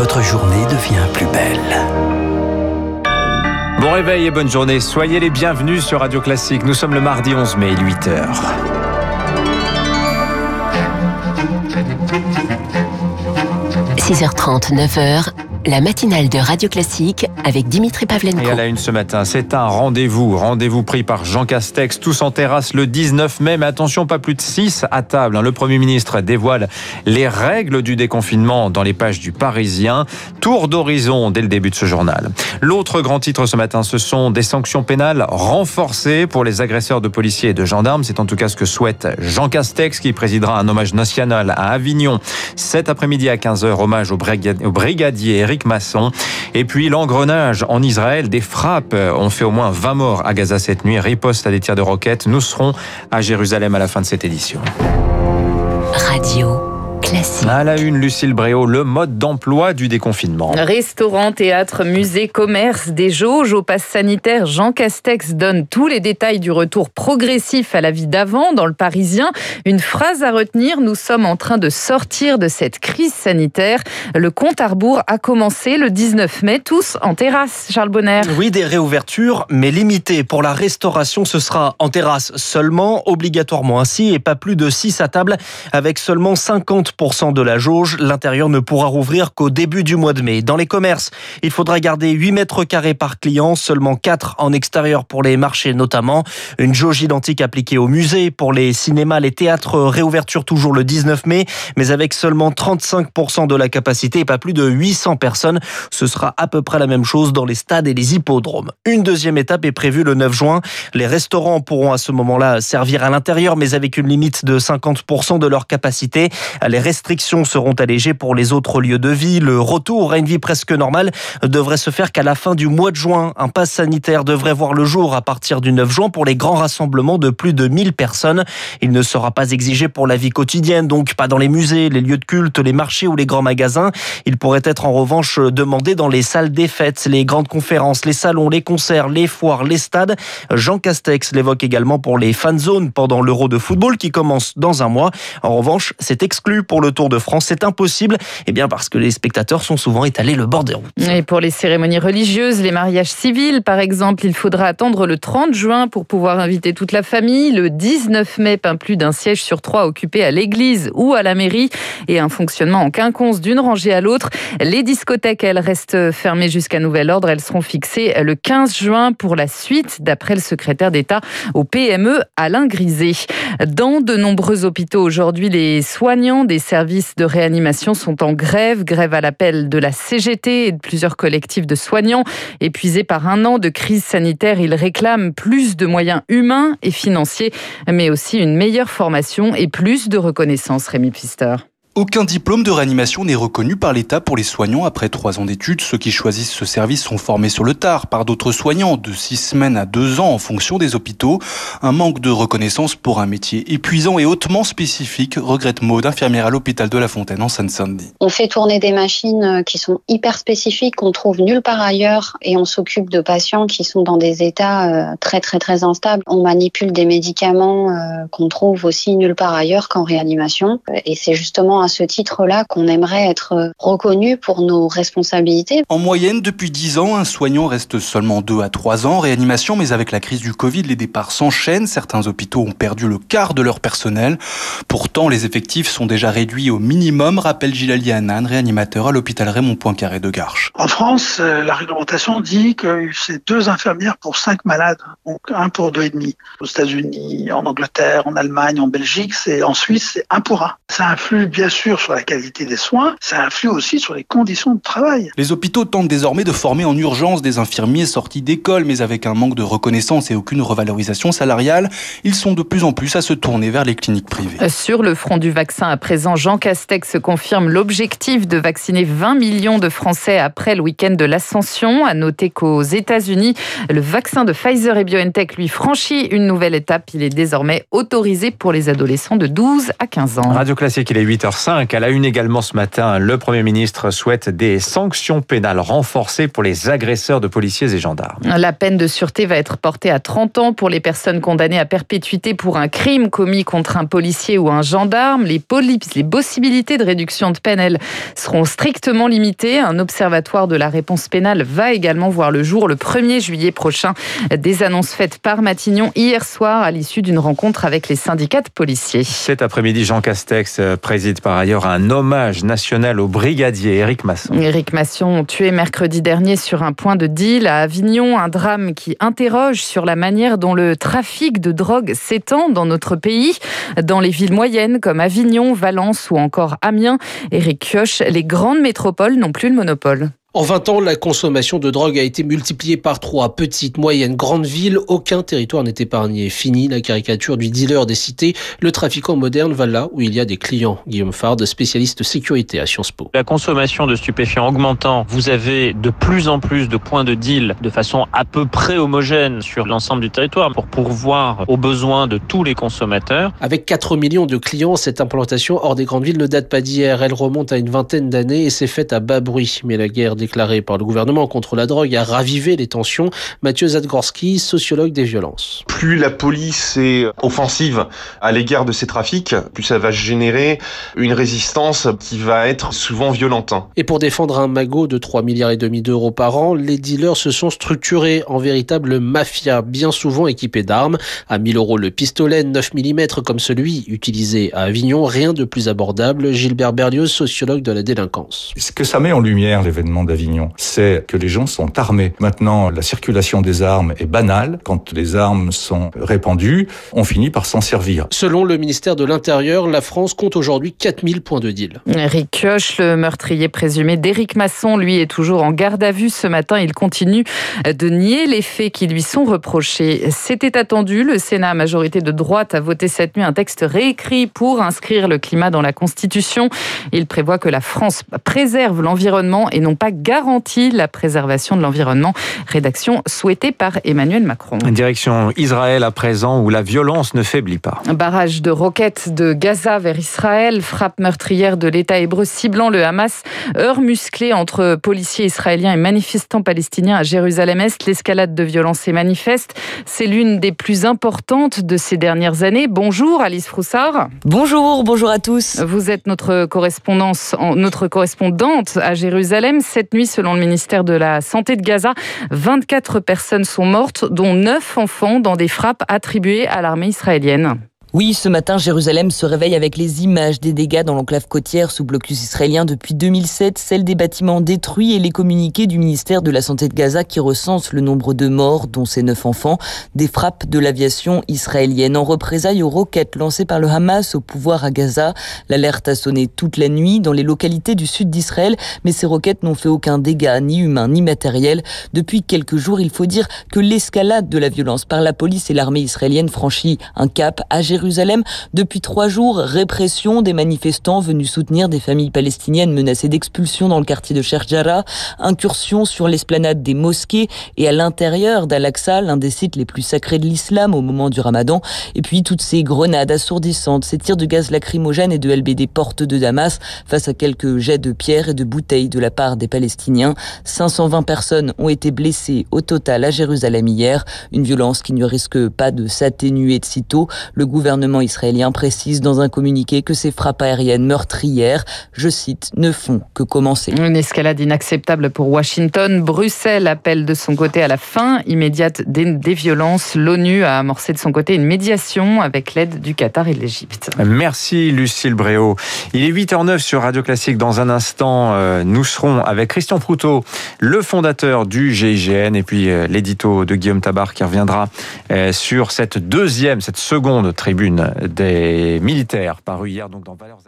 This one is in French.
votre journée devient plus belle. Bon réveil et bonne journée. Soyez les bienvenus sur Radio Classique. Nous sommes le mardi 11 mai, 8h. – 6h30, 9h, la matinale de Radio Classique avec Dimitri Pavlenko. Et à la une ce matin, c'est un rendez-vous. Rendez-vous pris par Jean Castex, tous en terrasse le 19 mai. Mais attention, pas plus de 6 à table. Hein. Le Premier ministre dévoile les règles du déconfinement dans les pages du Parisien. Tour d'horizon dès le début de ce journal. L'autre grand titre ce matin, ce sont des sanctions pénales renforcées pour les agresseurs de policiers et de gendarmes. C'est en tout cas ce que souhaite Jean Castex, qui présidera un hommage national à Avignon cet après-midi à 15h. Hommage au brigadier Et puis l'engrenage en Israël, des frappes ont fait au moins 20 morts à Gaza cette nuit, riposte à des tirs de roquettes. Nous serons à Jérusalem à la fin de cette édition. Radio. À la une, Lucille Bréau, le mode d'emploi du déconfinement. Restaurants, théâtres, musées, commerces, des jauges au pass sanitaire. Jean Castex donne tous les détails du retour progressif à la vie d'avant dans le Parisien. Une phrase à retenir, nous sommes en train de sortir de cette crise sanitaire. Le compte à rebours a commencé le 19 mai, tous en terrasse, Charles Bonner. Oui, des réouvertures, mais limitées. Pour la restauration, ce sera en terrasse seulement, obligatoirement ainsi, et pas plus de 6 à table, avec seulement 50 de la jauge. L'intérieur ne pourra rouvrir qu'au début du mois de mai. Dans les commerces, il faudra garder 8 mètres carrés par client, seulement 4 en extérieur pour les marchés notamment. Une jauge identique appliquée au musée. Pour les cinémas, les théâtres, réouverture toujours le 19 mai, mais avec seulement 35% de la capacité et pas plus de 800 personnes. Ce sera à peu près la même chose dans les stades et les hippodromes. Une deuxième étape est prévue le 9 juin. Les restaurants pourront à ce moment-là servir à l'intérieur, mais avec une limite de 50% de leur capacité. Les restrictions seront allégées pour les autres lieux de vie. Le retour à une vie presque normale devrait se faire qu'à la fin du mois de juin. Un pass sanitaire devrait voir le jour à partir du 9 juin pour les grands rassemblements de plus de 1000 personnes. Il ne sera pas exigé pour la vie quotidienne, donc pas dans les musées, les lieux de culte, les marchés ou les grands magasins. Il pourrait être en revanche demandé dans les salles des fêtes, les grandes conférences, les salons, les concerts, les foires, les stades. Jean Castex l'évoque également pour les fan zones pendant l'Euro de football qui commence dans un mois. En revanche, c'est exclu pour le Tour de France. C'est impossible, eh bien parce que les spectateurs sont souvent étalés le bord des routes. Et pour les cérémonies religieuses, les mariages civils, par exemple, il faudra attendre le 30 juin pour pouvoir inviter toute la famille. Le 19 mai, pas plus d'un siège sur trois occupé à l'église ou à la mairie et un fonctionnement en quinconce d'une rangée à l'autre. Les discothèques, elles restent fermées jusqu'à nouvel ordre. Elles seront fixées le 15 juin pour la suite, d'après le secrétaire d'État au PME, Alain Griset. Dans de nombreux hôpitaux aujourd'hui, les soignants des services de réanimation sont en grève, grève à l'appel de la CGT et de plusieurs collectifs de soignants. Épuisés par un an de crise sanitaire, ils réclament plus de moyens humains et financiers, mais aussi une meilleure formation et plus de reconnaissance, Rémi Pfister. Aucun diplôme de réanimation n'est reconnu par l'État pour les soignants après trois ans d'études. Ceux qui choisissent ce service sont formés sur le tard par d'autres soignants de six semaines à deux ans en fonction des hôpitaux. Un manque de reconnaissance pour un métier épuisant et hautement spécifique, regrette Maud, infirmière à l'hôpital de La Fontaine en Seine-Saint-Denis. On fait tourner des machines euh, qui sont hyper spécifiques, qu'on trouve nulle part ailleurs et on s'occupe de patients qui sont dans des états euh, très très très instables. On manipule des médicaments euh, qu'on trouve aussi nulle part ailleurs qu'en réanimation et c'est justement à ce titre-là qu'on aimerait être reconnu pour nos responsabilités. En moyenne, depuis 10 ans, un soignant reste seulement 2 à 3 ans en réanimation, mais avec la crise du Covid, les départs s'enchaînent. Certains hôpitaux ont perdu le quart de leur personnel. Pourtant, les effectifs sont déjà réduits au minimum, rappelle Gilali Hanan, réanimateur à l'hôpital Raymond Poincaré de Garches. En France, euh, la réglementation dit que c'est deux infirmières pour cinq malades, donc un pour deux et demi. Aux États-Unis, en Angleterre, en Allemagne, en Belgique, c'est en Suisse, c'est un pour un. Ça influe bien sûr sur la qualité des soins, ça influe aussi sur les conditions de travail. Les hôpitaux tentent désormais de former en urgence des infirmiers sortis d'école, mais avec un manque de reconnaissance et aucune revalorisation salariale, ils sont de plus en plus à se tourner vers les cliniques privées. Sur le front du vaccin, à présent, Jean Castex confirme l'objectif de vacciner 20 millions de Français après le week-end de l'Ascension. À noter qu'aux États-Unis, le vaccin de Pfizer et BioNTech lui franchit une nouvelle étape. Il est désormais autorisé pour les adolescents de 12 à 15 ans. Radio Classique, il est 8h05. 5 à la une également ce matin, le Premier ministre souhaite des sanctions pénales renforcées pour les agresseurs de policiers et gendarmes. La peine de sûreté va être portée à 30 ans pour les personnes condamnées à perpétuité pour un crime commis contre un policier ou un gendarme. Les, les possibilités de réduction de peine, elles, seront strictement limitées. Un observatoire de la réponse pénale va également voir le jour le 1er juillet prochain. Des annonces faites par Matignon hier soir à l'issue d'une rencontre avec les syndicats de policiers. Cet après-midi, Jean Castex euh, préside par ailleurs un hommage national au brigadier Éric Masson. Éric Masson, tué mercredi dernier sur un point de deal à Avignon, un drame qui interroge sur la manière dont le trafic de drogue s'étend dans notre pays. Dans les villes moyennes comme Avignon, Valence ou encore Amiens, Éric Kioch, les grandes métropoles n'ont plus le monopole. En 20 ans, la consommation de drogue a été multipliée par trois. Petites, moyennes, grandes villes, aucun territoire n'est épargné. Fini la caricature du dealer des cités. Le trafiquant moderne va là où il y a des clients. Guillaume Fard, spécialiste sécurité à Sciences Po. La consommation de stupéfiants augmentant, vous avez de plus en plus de points de deal de façon à peu près homogène sur l'ensemble du territoire pour pourvoir aux besoins de tous les consommateurs. Avec 4 millions de clients, cette implantation hors des grandes villes ne date pas d'hier. Elle remonte à une vingtaine d'années et s'est faite à bas bruit. Mais la guerre déclaré par le gouvernement contre la drogue a ravivé les tensions. Mathieu Zadgorski, sociologue des violences. Plus la police est offensive à l'égard de ces trafics, plus ça va générer une résistance qui va être souvent violente. Et pour défendre un magot de 3 milliards et demi d'euros par an, les dealers se sont structurés en véritable mafia, bien souvent équipés d'armes. À 1000 euros le pistolet 9 mm comme celui utilisé à Avignon, rien de plus abordable. Gilbert Berlioz, sociologue de la délinquance. Ce que ça met en lumière, l'événement d'Avignon, c'est que les gens sont armés. Maintenant, la circulation des armes est banale. Quand les armes sont répandues, on finit par s'en servir. Selon le ministère de l'Intérieur, la France compte aujourd'hui 4000 points de deal. Eric Kioch, le meurtrier présumé d'Éric Masson, lui est toujours en garde à vue ce matin. Il continue de nier les faits qui lui sont reprochés. C'était attendu. Le Sénat, majorité de droite, a voté cette nuit un texte réécrit pour inscrire le climat dans la Constitution. Il prévoit que la France préserve l'environnement et non pas garantit la préservation de l'environnement. Rédaction souhaitée par Emmanuel Macron. Direction Israël à présent où la violence ne faiblit pas. Un barrage de roquettes de Gaza vers Israël, frappe meurtrière de l'État hébreu ciblant le Hamas, heure musclée entre policiers israéliens et manifestants palestiniens à Jérusalem-Est. L'escalade de violence est manifeste. C'est l'une des plus importantes de ces dernières années. Bonjour Alice Froussard. Bonjour, bonjour à tous. Vous êtes notre correspondance, notre correspondante à Jérusalem. Cette nuit, selon le ministère de la Santé de Gaza, 24 personnes sont mortes, dont 9 enfants dans des frappes attribuées à l'armée israélienne. Oui, ce matin, Jérusalem se réveille avec les images des dégâts dans l'enclave côtière sous blocus israélien depuis 2007, celles des bâtiments détruits et les communiqués du ministère de la Santé de Gaza qui recense le nombre de morts, dont ces neuf enfants, des frappes de l'aviation israélienne. En représailles aux roquettes lancées par le Hamas au pouvoir à Gaza, l'alerte a sonné toute la nuit dans les localités du sud d'Israël, mais ces roquettes n'ont fait aucun dégât, ni humain, ni matériel. Depuis quelques jours, il faut dire que l'escalade de la violence par la police et l'armée israélienne franchit un cap à Jérusalem Depuis trois jours, répression des manifestants venus soutenir des familles palestiniennes menacées d'expulsion dans le quartier de Sheikh Jarrah, incursion sur l'esplanade des mosquées et à l'intérieur d'Al-Aqsa, l'un des sites les plus sacrés de l'islam au moment du ramadan, et puis toutes ces grenades assourdissantes, ces tirs de gaz lacrymogène et de LBD portes de Damas face à quelques jets de pierres et de bouteilles de la part des Palestiniens. 520 personnes ont été blessées au total à Jérusalem hier, une violence qui ne risque pas de s'atténuer de sitôt. Le gouvernement israélien précise dans un communiqué que ces frappes aériennes meurtrières, je cite, ne font que commencer. Une escalade inacceptable pour Washington. Bruxelles appelle de son côté à la fin immédiate des, des violences. L'ONU a amorcé de son côté une médiation avec l'aide du Qatar et de l'Égypte. Merci Lucille Bréau. Il est 8h09 sur Radio Classique. Dans un instant, euh, nous serons avec Christian Proutot, le fondateur du GIGN, et puis euh, l'édito de Guillaume Tabar qui reviendra euh, sur cette deuxième, cette seconde des militaires paru hier donc dans Valeurs.